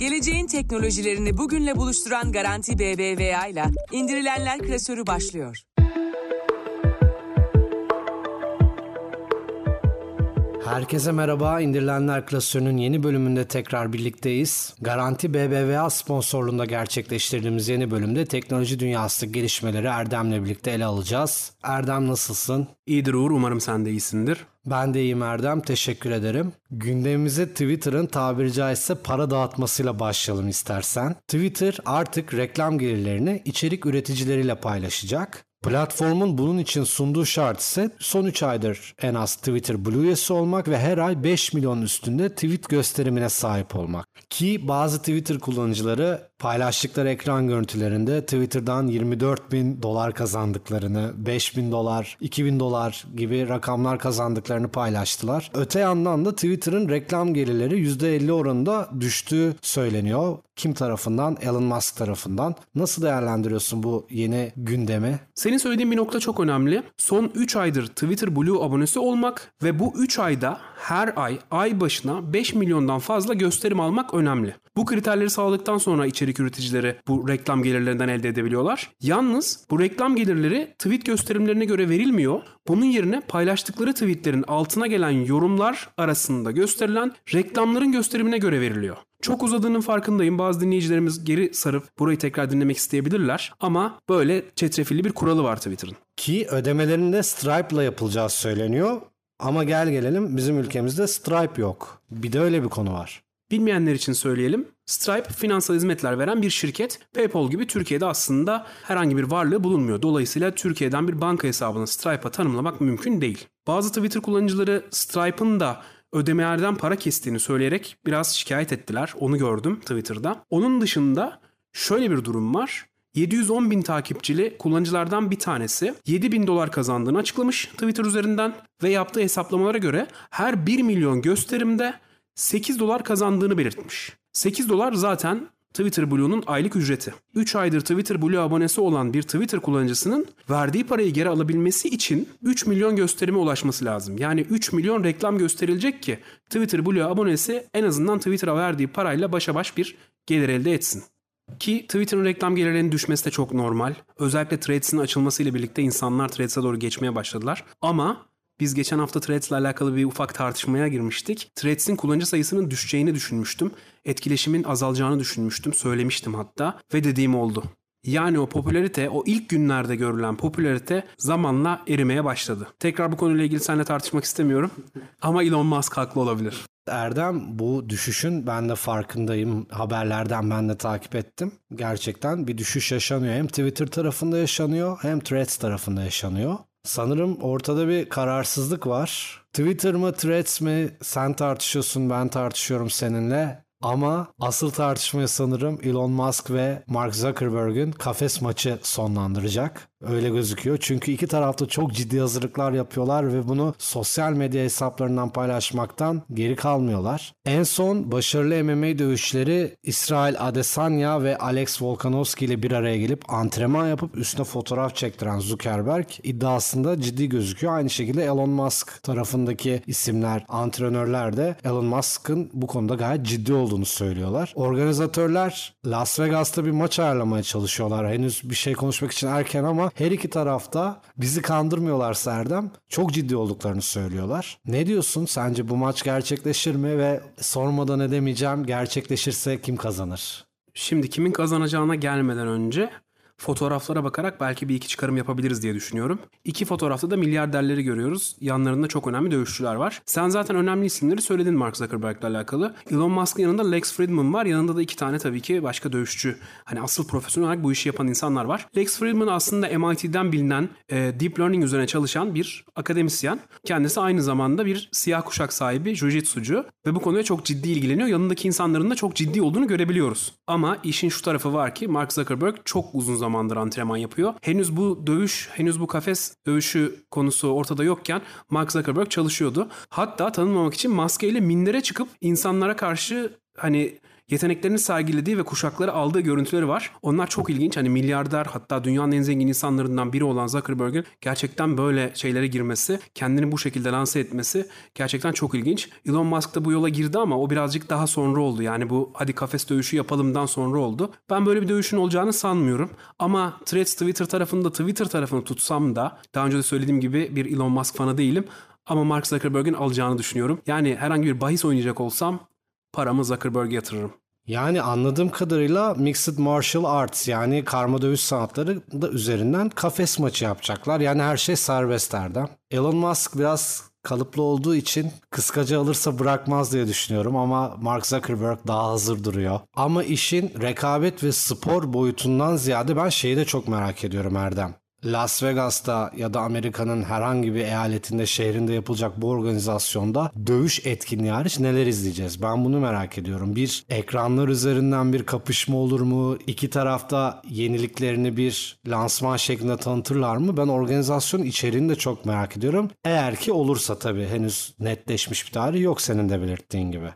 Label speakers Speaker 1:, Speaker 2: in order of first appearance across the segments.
Speaker 1: Geleceğin teknolojilerini bugünle buluşturan Garanti BBVA ile indirilenler klasörü başlıyor.
Speaker 2: Herkese merhaba. İndirilenler klasörünün yeni bölümünde tekrar birlikteyiz. Garanti BBVA sponsorluğunda gerçekleştirdiğimiz yeni bölümde teknoloji dünyası gelişmeleri Erdem'le birlikte ele alacağız. Erdem nasılsın?
Speaker 3: İyidir Uğur, umarım sen de iyisindir.
Speaker 2: Ben de iyiyim Erdem, teşekkür ederim. Gündemimize Twitter'ın tabiri caizse para dağıtmasıyla başlayalım istersen. Twitter artık reklam gelirlerini içerik üreticileriyle paylaşacak. Platformun bunun için sunduğu şart ise son 3 aydır en az Twitter Blue üyesi olmak ve her ay 5 milyon üstünde tweet gösterimine sahip olmak. Ki bazı Twitter kullanıcıları paylaştıkları ekran görüntülerinde Twitter'dan 24 bin dolar kazandıklarını, 5 bin dolar, 2 bin dolar gibi rakamlar kazandıklarını paylaştılar. Öte yandan da Twitter'ın reklam gelirleri %50 oranında düştüğü söyleniyor. Kim tarafından? Elon Musk tarafından. Nasıl değerlendiriyorsun bu yeni gündemi?
Speaker 3: Senin söylediğin bir nokta çok önemli. Son 3 aydır Twitter Blue abonesi olmak ve bu 3 ayda her ay ay başına 5 milyondan fazla gösterim almak önemli. Bu kriterleri sağladıktan sonra içerik üreticileri bu reklam gelirlerinden elde edebiliyorlar. Yalnız bu reklam gelirleri tweet gösterimlerine göre verilmiyor. Bunun yerine paylaştıkları tweetlerin altına gelen yorumlar arasında gösterilen reklamların gösterimine göre veriliyor. Çok uzadığının farkındayım. Bazı dinleyicilerimiz geri sarıp burayı tekrar dinlemek isteyebilirler. Ama böyle çetrefilli bir kuralı var Twitter'ın.
Speaker 2: Ki ödemelerinde Stripe'la yapılacağı söyleniyor. Ama gel gelelim bizim ülkemizde Stripe yok. Bir de öyle bir konu var.
Speaker 3: Bilmeyenler için söyleyelim. Stripe finansal hizmetler veren bir şirket. PayPal gibi Türkiye'de aslında herhangi bir varlığı bulunmuyor. Dolayısıyla Türkiye'den bir banka hesabını Stripe'a tanımlamak mümkün değil. Bazı Twitter kullanıcıları Stripe'ın da ödemelerden para kestiğini söyleyerek biraz şikayet ettiler. Onu gördüm Twitter'da. Onun dışında şöyle bir durum var. 710 bin takipçili kullanıcılardan bir tanesi 7 bin dolar kazandığını açıklamış Twitter üzerinden ve yaptığı hesaplamalara göre her 1 milyon gösterimde 8 dolar kazandığını belirtmiş. 8 dolar zaten Twitter Blue'nun aylık ücreti. 3 aydır Twitter Blue abonesi olan bir Twitter kullanıcısının verdiği parayı geri alabilmesi için 3 milyon gösterime ulaşması lazım. Yani 3 milyon reklam gösterilecek ki Twitter Blue abonesi en azından Twitter'a verdiği parayla başa baş bir gelir elde etsin. Ki Twitter'ın reklam gelirlerinin düşmesi de çok normal. Özellikle Threads'in açılmasıyla birlikte insanlar Threads'e doğru geçmeye başladılar. Ama biz geçen hafta Threads'le alakalı bir ufak tartışmaya girmiştik. Threads'in kullanıcı sayısının düşeceğini düşünmüştüm. Etkileşimin azalacağını düşünmüştüm. Söylemiştim hatta. Ve dediğim oldu. Yani o popülarite, o ilk günlerde görülen popülarite zamanla erimeye başladı. Tekrar bu konuyla ilgili seninle tartışmak istemiyorum. Ama Elon Musk haklı olabilir.
Speaker 2: Erdem bu düşüşün ben de farkındayım. Haberlerden ben de takip ettim. Gerçekten bir düşüş yaşanıyor. Hem Twitter tarafında yaşanıyor hem Threads tarafında yaşanıyor. Sanırım ortada bir kararsızlık var. Twitter mı, Threads mi? Sen tartışıyorsun, ben tartışıyorum seninle. Ama asıl tartışmayı sanırım Elon Musk ve Mark Zuckerberg'ün kafes maçı sonlandıracak. Öyle gözüküyor. Çünkü iki tarafta çok ciddi hazırlıklar yapıyorlar ve bunu sosyal medya hesaplarından paylaşmaktan geri kalmıyorlar. En son başarılı MMA dövüşleri İsrail Adesanya ve Alex Volkanovski ile bir araya gelip antrenman yapıp üstüne fotoğraf çektiren Zuckerberg iddiasında ciddi gözüküyor. Aynı şekilde Elon Musk tarafındaki isimler, antrenörler de Elon Musk'ın bu konuda gayet ciddi olduğunu söylüyorlar. Organizatörler Las Vegas'ta bir maç ayarlamaya çalışıyorlar. Henüz bir şey konuşmak için erken ama her iki tarafta bizi kandırmıyorlar Serdem. Çok ciddi olduklarını söylüyorlar. Ne diyorsun? Sence bu maç gerçekleşir mi ve sormadan edemeyeceğim gerçekleşirse kim kazanır?
Speaker 3: Şimdi kimin kazanacağına gelmeden önce fotoğraflara bakarak belki bir iki çıkarım yapabiliriz diye düşünüyorum. İki fotoğrafta da milyarderleri görüyoruz. Yanlarında çok önemli dövüşçüler var. Sen zaten önemli isimleri söyledin Mark Zuckerberg'le alakalı. Elon Musk'ın yanında Lex Fridman var. Yanında da iki tane tabii ki başka dövüşçü. Hani asıl profesyonel olarak bu işi yapan insanlar var. Lex Fridman aslında MIT'den bilinen e, Deep Learning üzerine çalışan bir akademisyen. Kendisi aynı zamanda bir siyah kuşak sahibi jujitsucu ve bu konuya çok ciddi ilgileniyor. Yanındaki insanların da çok ciddi olduğunu görebiliyoruz. Ama işin şu tarafı var ki Mark Zuckerberg çok uzun zaman zamandır antrenman yapıyor. Henüz bu dövüş, henüz bu kafes dövüşü konusu ortada yokken Mark Zuckerberg çalışıyordu. Hatta tanınmamak için maskeyle mindere çıkıp insanlara karşı hani yeteneklerini sergilediği ve kuşakları aldığı görüntüleri var. Onlar çok ilginç. Hani milyarder hatta dünyanın en zengin insanlarından biri olan Zuckerberg'in gerçekten böyle şeylere girmesi, kendini bu şekilde lanse etmesi gerçekten çok ilginç. Elon Musk da bu yola girdi ama o birazcık daha sonra oldu. Yani bu hadi kafes dövüşü yapalımdan sonra oldu. Ben böyle bir dövüşün olacağını sanmıyorum. Ama Threads Twitter tarafında Twitter tarafını tutsam da daha önce de söylediğim gibi bir Elon Musk fanı değilim. Ama Mark Zuckerberg'in alacağını düşünüyorum. Yani herhangi bir bahis oynayacak olsam paramı Zuckerberg'e yatırırım.
Speaker 2: Yani anladığım kadarıyla Mixed Martial Arts yani karma dövüş sanatları da üzerinden kafes maçı yapacaklar. Yani her şey serbest Erdem. Elon Musk biraz kalıplı olduğu için kıskacı alırsa bırakmaz diye düşünüyorum ama Mark Zuckerberg daha hazır duruyor. Ama işin rekabet ve spor boyutundan ziyade ben şeyi de çok merak ediyorum Erdem. Las Vegas'ta ya da Amerika'nın herhangi bir eyaletinde, şehrinde yapılacak bu organizasyonda dövüş etkinliği hariç neler izleyeceğiz? Ben bunu merak ediyorum. Bir ekranlar üzerinden bir kapışma olur mu? İki tarafta yeniliklerini bir lansman şeklinde tanıtırlar mı? Ben organizasyon içeriğini de çok merak ediyorum. Eğer ki olursa tabii henüz netleşmiş bir tarih yok senin de belirttiğin gibi.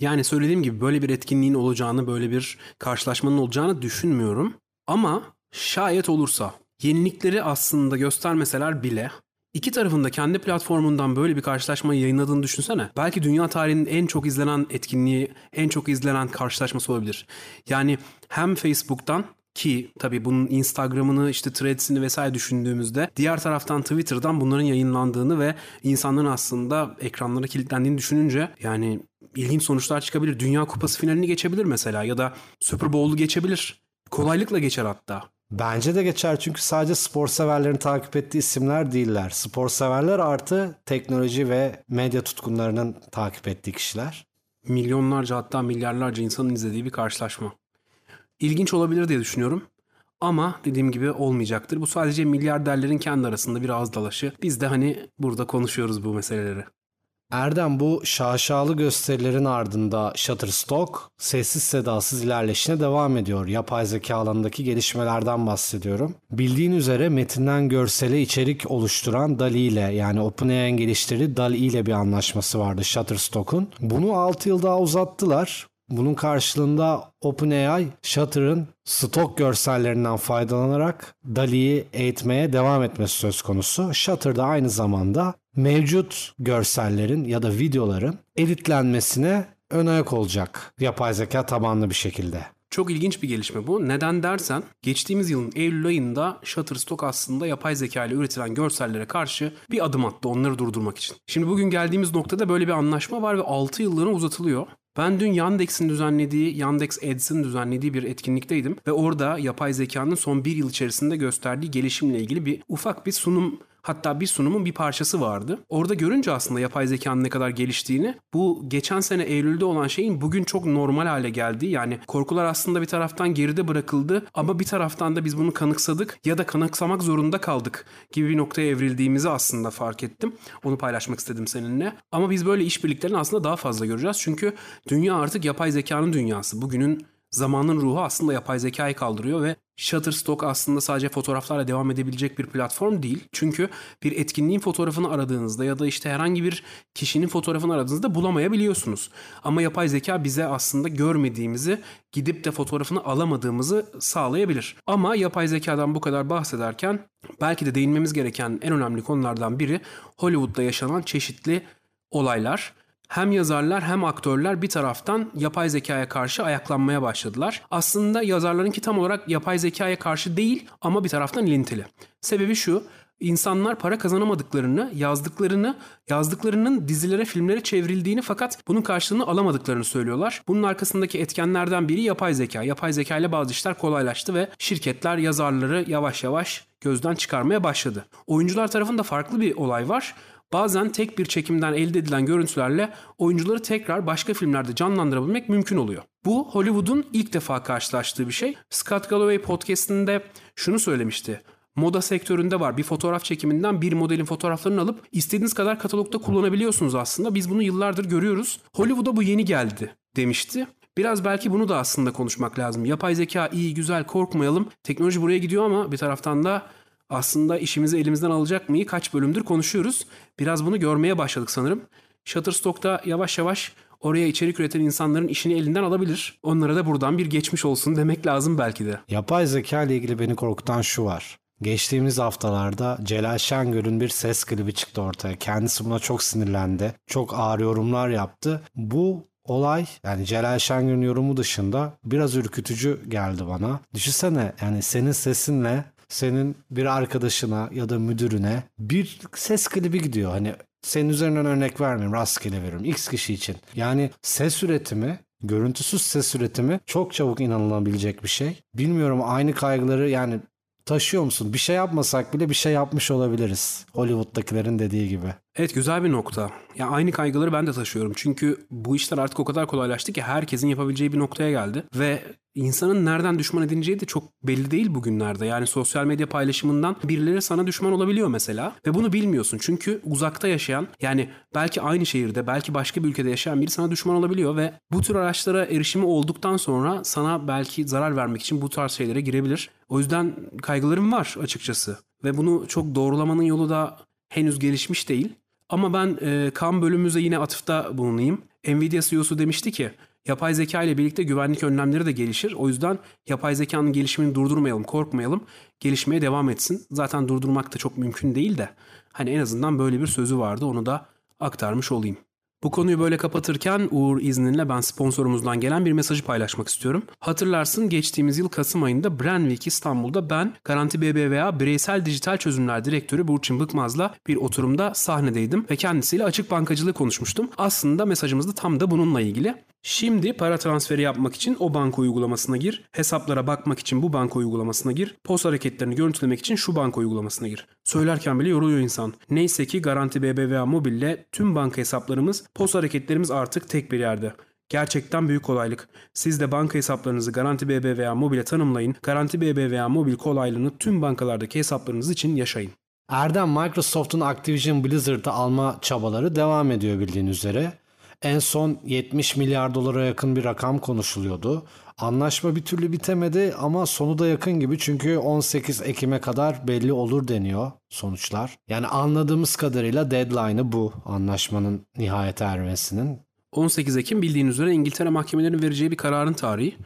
Speaker 3: Yani söylediğim gibi böyle bir etkinliğin olacağını, böyle bir karşılaşmanın olacağını düşünmüyorum. Ama şayet olursa yenilikleri aslında göstermeseler bile iki tarafında kendi platformundan böyle bir karşılaşmayı yayınladığını düşünsene. Belki dünya tarihinin en çok izlenen etkinliği, en çok izlenen karşılaşması olabilir. Yani hem Facebook'tan ki tabii bunun Instagram'ını işte Threads'ini vesaire düşündüğümüzde diğer taraftan Twitter'dan bunların yayınlandığını ve insanların aslında ekranlara kilitlendiğini düşününce yani ilginç sonuçlar çıkabilir. Dünya Kupası finalini geçebilir mesela ya da Super Bowl'u geçebilir. Kolaylıkla geçer hatta.
Speaker 2: Bence de geçer çünkü sadece spor severlerin takip ettiği isimler değiller. Spor severler artı teknoloji ve medya tutkunlarının takip ettiği kişiler.
Speaker 3: Milyonlarca hatta milyarlarca insanın izlediği bir karşılaşma. İlginç olabilir diye düşünüyorum. Ama dediğim gibi olmayacaktır. Bu sadece milyarderlerin kendi arasında bir ağız dalaşı. Biz de hani burada konuşuyoruz bu meseleleri.
Speaker 2: Erdem bu şaşalı gösterilerin ardında Shutterstock sessiz sedasız ilerleyişine devam ediyor. Yapay zeka alanındaki gelişmelerden bahsediyorum. Bildiğin üzere metinden görsele içerik oluşturan DALI ile yani OpenAI'nin geliştirdiği DALI ile bir anlaşması vardı Shutterstock'un. Bunu 6 yıl daha uzattılar. Bunun karşılığında OpenAI, Shutter'ın stok görsellerinden faydalanarak DALI'yi eğitmeye devam etmesi söz konusu. Shutter da aynı zamanda mevcut görsellerin ya da videoların editlenmesine ön ayak olacak yapay zeka tabanlı bir şekilde.
Speaker 3: Çok ilginç bir gelişme bu. Neden dersen geçtiğimiz yılın Eylül ayında Shutterstock aslında yapay zeka ile üretilen görsellere karşı bir adım attı onları durdurmak için. Şimdi bugün geldiğimiz noktada böyle bir anlaşma var ve 6 yıllığına uzatılıyor. Ben dün Yandex'in düzenlediği, Yandex Ads'in düzenlediği bir etkinlikteydim ve orada yapay zekanın son bir yıl içerisinde gösterdiği gelişimle ilgili bir ufak bir sunum Hatta bir sunumun bir parçası vardı. Orada görünce aslında yapay zekanın ne kadar geliştiğini, bu geçen sene Eylül'de olan şeyin bugün çok normal hale geldiği, yani korkular aslında bir taraftan geride bırakıldı ama bir taraftan da biz bunu kanıksadık ya da kanıksamak zorunda kaldık gibi bir noktaya evrildiğimizi aslında fark ettim. Onu paylaşmak istedim seninle. Ama biz böyle işbirliklerini aslında daha fazla göreceğiz. Çünkü dünya artık yapay zekanın dünyası. Bugünün zamanın ruhu aslında yapay zekayı kaldırıyor ve Shutterstock aslında sadece fotoğraflarla devam edebilecek bir platform değil. Çünkü bir etkinliğin fotoğrafını aradığınızda ya da işte herhangi bir kişinin fotoğrafını aradığınızda bulamayabiliyorsunuz. Ama yapay zeka bize aslında görmediğimizi, gidip de fotoğrafını alamadığımızı sağlayabilir. Ama yapay zekadan bu kadar bahsederken belki de değinmemiz gereken en önemli konulardan biri Hollywood'da yaşanan çeşitli olaylar hem yazarlar hem aktörler bir taraftan yapay zekaya karşı ayaklanmaya başladılar. Aslında yazarlarınki tam olarak yapay zekaya karşı değil ama bir taraftan ilintili. Sebebi şu, insanlar para kazanamadıklarını, yazdıklarını, yazdıklarının dizilere, filmlere çevrildiğini fakat bunun karşılığını alamadıklarını söylüyorlar. Bunun arkasındaki etkenlerden biri yapay zeka. Yapay zeka ile bazı işler kolaylaştı ve şirketler yazarları yavaş yavaş gözden çıkarmaya başladı. Oyuncular tarafında farklı bir olay var. Bazen tek bir çekimden elde edilen görüntülerle oyuncuları tekrar başka filmlerde canlandırabilmek mümkün oluyor. Bu Hollywood'un ilk defa karşılaştığı bir şey. Scott Galloway podcastinde şunu söylemişti. Moda sektöründe var. Bir fotoğraf çekiminden bir modelin fotoğraflarını alıp istediğiniz kadar katalogda kullanabiliyorsunuz aslında. Biz bunu yıllardır görüyoruz. Hollywood'a bu yeni geldi demişti. Biraz belki bunu da aslında konuşmak lazım. Yapay zeka iyi, güzel, korkmayalım. Teknoloji buraya gidiyor ama bir taraftan da aslında işimizi elimizden alacak mıyı kaç bölümdür konuşuyoruz. Biraz bunu görmeye başladık sanırım. Shutterstock'ta yavaş yavaş oraya içerik üreten insanların işini elinden alabilir. Onlara da buradan bir geçmiş olsun demek lazım belki de.
Speaker 2: Yapay zeka ile ilgili beni korkutan şu var. Geçtiğimiz haftalarda Celal Şengör'ün bir ses klibi çıktı ortaya. Kendisi buna çok sinirlendi. Çok ağır yorumlar yaptı. Bu olay yani Celal Şengör'ün yorumu dışında biraz ürkütücü geldi bana. Düşünsene yani senin sesinle senin bir arkadaşına ya da müdürüne bir ses klibi gidiyor. Hani senin üzerinden örnek vermeyeyim rastgele veriyorum X kişi için. Yani ses üretimi görüntüsüz ses üretimi çok çabuk inanılabilecek bir şey. Bilmiyorum aynı kaygıları yani taşıyor musun? Bir şey yapmasak bile bir şey yapmış olabiliriz. Hollywood'dakilerin dediği gibi.
Speaker 3: Evet güzel bir nokta. Ya aynı kaygıları ben de taşıyorum. Çünkü bu işler artık o kadar kolaylaştı ki herkesin yapabileceği bir noktaya geldi. Ve insanın nereden düşman edileceği de çok belli değil bugünlerde. Yani sosyal medya paylaşımından birileri sana düşman olabiliyor mesela. Ve bunu bilmiyorsun. Çünkü uzakta yaşayan yani belki aynı şehirde belki başka bir ülkede yaşayan biri sana düşman olabiliyor. Ve bu tür araçlara erişimi olduktan sonra sana belki zarar vermek için bu tarz şeylere girebilir. O yüzden kaygılarım var açıkçası. Ve bunu çok doğrulamanın yolu da henüz gelişmiş değil. Ama ben e, kan bölümümüze yine atıfta bulunayım. Nvidia CEO'su demişti ki yapay zeka ile birlikte güvenlik önlemleri de gelişir. O yüzden yapay zekanın gelişimini durdurmayalım, korkmayalım. Gelişmeye devam etsin. Zaten durdurmak da çok mümkün değil de. Hani en azından böyle bir sözü vardı onu da aktarmış olayım. Bu konuyu böyle kapatırken Uğur izninle ben sponsorumuzdan gelen bir mesajı paylaşmak istiyorum. Hatırlarsın geçtiğimiz yıl Kasım ayında Brandwick İstanbul'da ben Garanti BBVA Bireysel Dijital Çözümler Direktörü Burçin Bıkmaz'la bir oturumda sahnedeydim ve kendisiyle açık bankacılığı konuşmuştum. Aslında mesajımız da tam da bununla ilgili. Şimdi para transferi yapmak için o banka uygulamasına gir. Hesaplara bakmak için bu banka uygulamasına gir. Pos hareketlerini görüntülemek için şu banka uygulamasına gir. Söylerken bile yoruluyor insan. Neyse ki Garanti BBVA Mobil'le tüm banka hesaplarımız, pos hareketlerimiz artık tek bir yerde. Gerçekten büyük kolaylık. Siz de banka hesaplarınızı Garanti BBVA Mobil'e tanımlayın. Garanti BBVA Mobil kolaylığını tüm bankalardaki hesaplarınız için yaşayın.
Speaker 2: Erdem Microsoft'un Activision Blizzard'ı alma çabaları devam ediyor bildiğin üzere. En son 70 milyar dolara yakın bir rakam konuşuluyordu. Anlaşma bir türlü bitemedi ama sonu da yakın gibi çünkü 18 Ekim'e kadar belli olur deniyor sonuçlar. Yani anladığımız kadarıyla deadline'ı bu anlaşmanın nihayete ermesinin.
Speaker 3: 18 Ekim bildiğin üzere İngiltere mahkemelerinin vereceği bir kararın tarihi.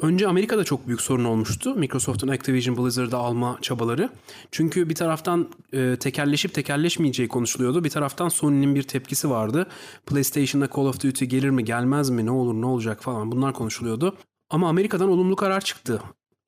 Speaker 3: Önce Amerika'da çok büyük sorun olmuştu Microsoft'un Activision Blizzard'ı alma çabaları. Çünkü bir taraftan e, tekerleşip tekerleşmeyeceği konuşuluyordu. Bir taraftan Sony'nin bir tepkisi vardı. PlayStation'da Call of Duty gelir mi gelmez mi ne olur ne olacak falan bunlar konuşuluyordu. Ama Amerika'dan olumlu karar çıktı.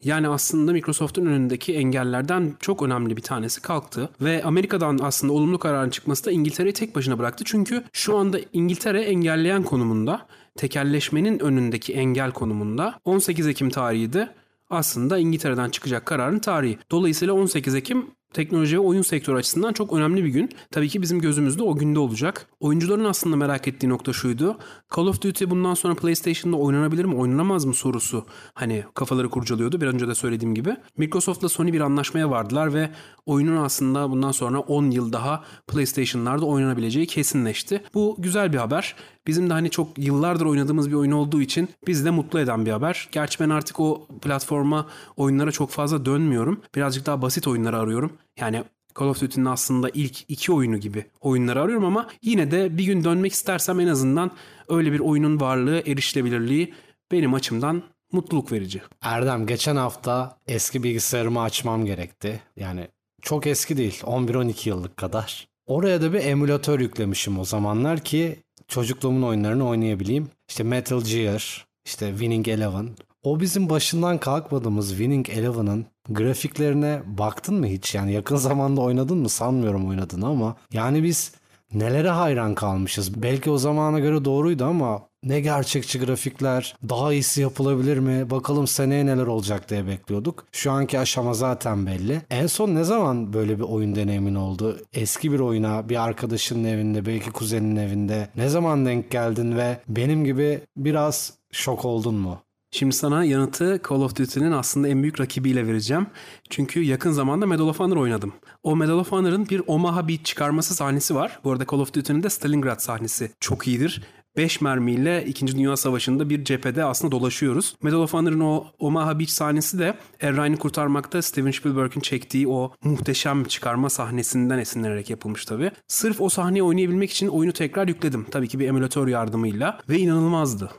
Speaker 3: Yani aslında Microsoft'un önündeki engellerden çok önemli bir tanesi kalktı. Ve Amerika'dan aslında olumlu kararın çıkması da İngiltere'yi tek başına bıraktı. Çünkü şu anda İngiltere engelleyen konumunda, tekelleşmenin önündeki engel konumunda. 18 Ekim tarihi de aslında İngiltere'den çıkacak kararın tarihi. Dolayısıyla 18 Ekim teknoloji ve oyun sektörü açısından çok önemli bir gün. Tabii ki bizim gözümüzde o günde olacak. Oyuncuların aslında merak ettiği nokta şuydu. Call of Duty bundan sonra PlayStation'da oynanabilir mi, oynanamaz mı sorusu hani kafaları kurcalıyordu. Bir önce de söylediğim gibi. Microsoft'la Sony bir anlaşmaya vardılar ve oyunun aslında bundan sonra 10 yıl daha PlayStation'larda oynanabileceği kesinleşti. Bu güzel bir haber. Bizim de hani çok yıllardır oynadığımız bir oyun olduğu için bizi de mutlu eden bir haber. Gerçi ben artık o platforma oyunlara çok fazla dönmüyorum. Birazcık daha basit oyunları arıyorum. Yani Call of Duty'nin aslında ilk iki oyunu gibi oyunları arıyorum ama yine de bir gün dönmek istersem en azından öyle bir oyunun varlığı, erişilebilirliği benim açımdan mutluluk verici.
Speaker 2: Erdem geçen hafta eski bilgisayarımı açmam gerekti. Yani çok eski değil 11-12 yıllık kadar. Oraya da bir emülatör yüklemişim o zamanlar ki çocukluğumun oyunlarını oynayabileyim. İşte Metal Gear, işte Winning Eleven. O bizim başından kalkmadığımız Winning Eleven'ın grafiklerine baktın mı hiç? Yani yakın zamanda oynadın mı? Sanmıyorum oynadığını ama yani biz nelere hayran kalmışız. Belki o zamana göre doğruydu ama ne gerçekçi grafikler, daha iyisi yapılabilir mi? Bakalım seneye neler olacak diye bekliyorduk. Şu anki aşama zaten belli. En son ne zaman böyle bir oyun deneyimin oldu? Eski bir oyuna, bir arkadaşının evinde, belki kuzenin evinde. Ne zaman denk geldin ve benim gibi biraz şok oldun mu?
Speaker 3: Şimdi sana yanıtı Call of Duty'nin aslında en büyük rakibiyle vereceğim. Çünkü yakın zamanda Medal of Honor oynadım. O Medal of Honor'ın bir Omaha Beach çıkarması sahnesi var. Bu arada Call of Duty'nin de Stalingrad sahnesi çok iyidir. 5 mermiyle 2. Dünya Savaşı'nda bir cephede aslında dolaşıyoruz. Medal of Honor'ın o Omaha Beach sahnesi de Er kurtarmakta Steven Spielberg'in çektiği o muhteşem çıkarma sahnesinden esinlenerek yapılmış tabii. Sırf o sahneyi oynayabilmek için oyunu tekrar yükledim. Tabii ki bir emülatör yardımıyla ve inanılmazdı.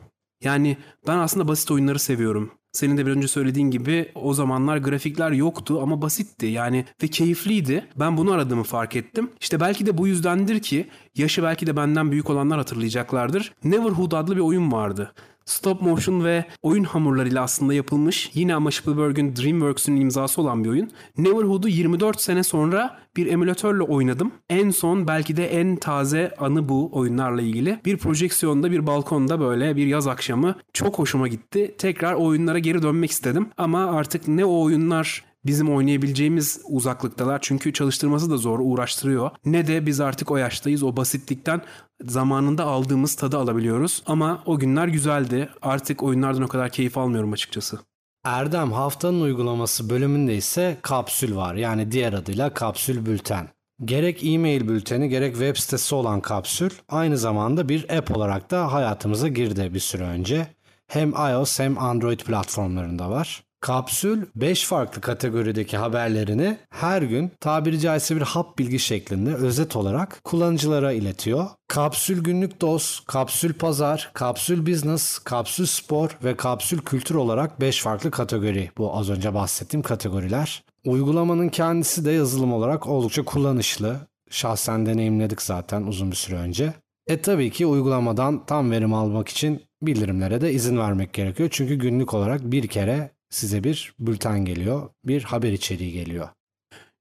Speaker 3: Yani ben aslında basit oyunları seviyorum. Senin de bir önce söylediğin gibi o zamanlar grafikler yoktu ama basitti yani ve keyifliydi. Ben bunu aradığımı fark ettim. İşte belki de bu yüzdendir ki yaşı belki de benden büyük olanlar hatırlayacaklardır. Neverhood adlı bir oyun vardı. Stop motion ve oyun hamurlarıyla aslında yapılmış yine ama Spielberg'in DreamWorks'ün imzası olan bir oyun. Neverhood'u 24 sene sonra bir emülatörle oynadım. En son belki de en taze anı bu oyunlarla ilgili. Bir projeksiyonda bir balkonda böyle bir yaz akşamı çok hoşuma gitti. Tekrar oyunlara geri dönmek istedim ama artık ne o oyunlar bizim oynayabileceğimiz uzaklıktalar. Çünkü çalıştırması da zor, uğraştırıyor. Ne de biz artık o yaştayız. O basitlikten zamanında aldığımız tadı alabiliyoruz. Ama o günler güzeldi. Artık oyunlardan o kadar keyif almıyorum açıkçası.
Speaker 2: Erdem haftanın uygulaması bölümünde ise kapsül var. Yani diğer adıyla kapsül bülten. Gerek e-mail bülteni gerek web sitesi olan kapsül aynı zamanda bir app olarak da hayatımıza girdi bir süre önce. Hem iOS hem Android platformlarında var. Kapsül 5 farklı kategorideki haberlerini her gün tabiri caizse bir hap bilgi şeklinde özet olarak kullanıcılara iletiyor. Kapsül günlük dost, kapsül pazar, kapsül business, kapsül spor ve kapsül kültür olarak 5 farklı kategori bu az önce bahsettiğim kategoriler. Uygulamanın kendisi de yazılım olarak oldukça kullanışlı. Şahsen deneyimledik zaten uzun bir süre önce. E tabii ki uygulamadan tam verim almak için bildirimlere de izin vermek gerekiyor. Çünkü günlük olarak bir kere size bir bülten geliyor, bir haber içeriği geliyor.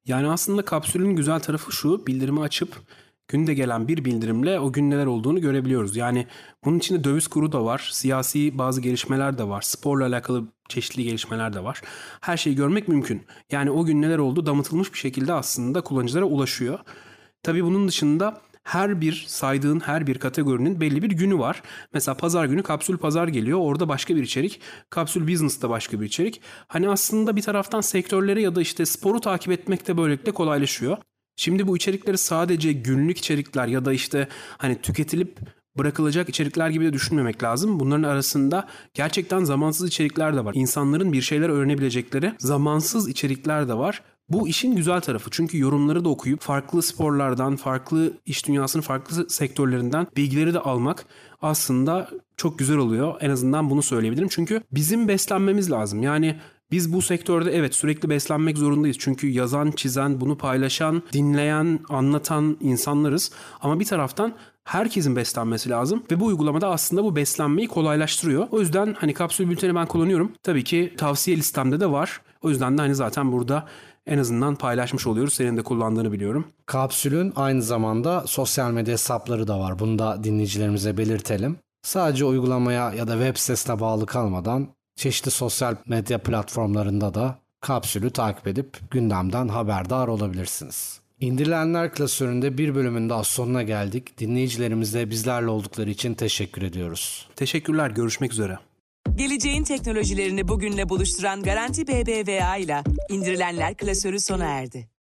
Speaker 3: Yani aslında kapsülün güzel tarafı şu, bildirimi açıp günde gelen bir bildirimle o gün neler olduğunu görebiliyoruz. Yani bunun içinde döviz kuru da var, siyasi bazı gelişmeler de var, sporla alakalı çeşitli gelişmeler de var. Her şeyi görmek mümkün. Yani o gün neler oldu damıtılmış bir şekilde aslında kullanıcılara ulaşıyor. Tabii bunun dışında her bir saydığın her bir kategorinin belli bir günü var. Mesela pazar günü kapsül pazar geliyor. Orada başka bir içerik. Kapsül business'ta başka bir içerik. Hani aslında bir taraftan sektörleri ya da işte sporu takip etmek de böylelikle kolaylaşıyor. Şimdi bu içerikleri sadece günlük içerikler ya da işte hani tüketilip bırakılacak içerikler gibi de düşünmemek lazım. Bunların arasında gerçekten zamansız içerikler de var. İnsanların bir şeyler öğrenebilecekleri zamansız içerikler de var. Bu işin güzel tarafı çünkü yorumları da okuyup farklı sporlardan, farklı iş dünyasının farklı sektörlerinden bilgileri de almak aslında çok güzel oluyor. En azından bunu söyleyebilirim. Çünkü bizim beslenmemiz lazım. Yani biz bu sektörde evet sürekli beslenmek zorundayız. Çünkü yazan, çizen, bunu paylaşan, dinleyen, anlatan insanlarız. Ama bir taraftan herkesin beslenmesi lazım ve bu uygulamada aslında bu beslenmeyi kolaylaştırıyor. O yüzden hani kapsül bülteni ben kullanıyorum. Tabii ki tavsiye listemde de var. O yüzden de hani zaten burada en azından paylaşmış oluyoruz. Senin de kullandığını biliyorum.
Speaker 2: Kapsülün aynı zamanda sosyal medya hesapları da var. Bunu da dinleyicilerimize belirtelim. Sadece uygulamaya ya da web sitesine bağlı kalmadan çeşitli sosyal medya platformlarında da kapsülü takip edip gündemden haberdar olabilirsiniz. İndirilenler klasöründe bir bölümün daha sonuna geldik. Dinleyicilerimize bizlerle oldukları için teşekkür ediyoruz.
Speaker 3: Teşekkürler. Görüşmek üzere.
Speaker 1: Geleceğin teknolojilerini bugünle buluşturan Garanti BBVA ile indirilenler klasörü sona erdi.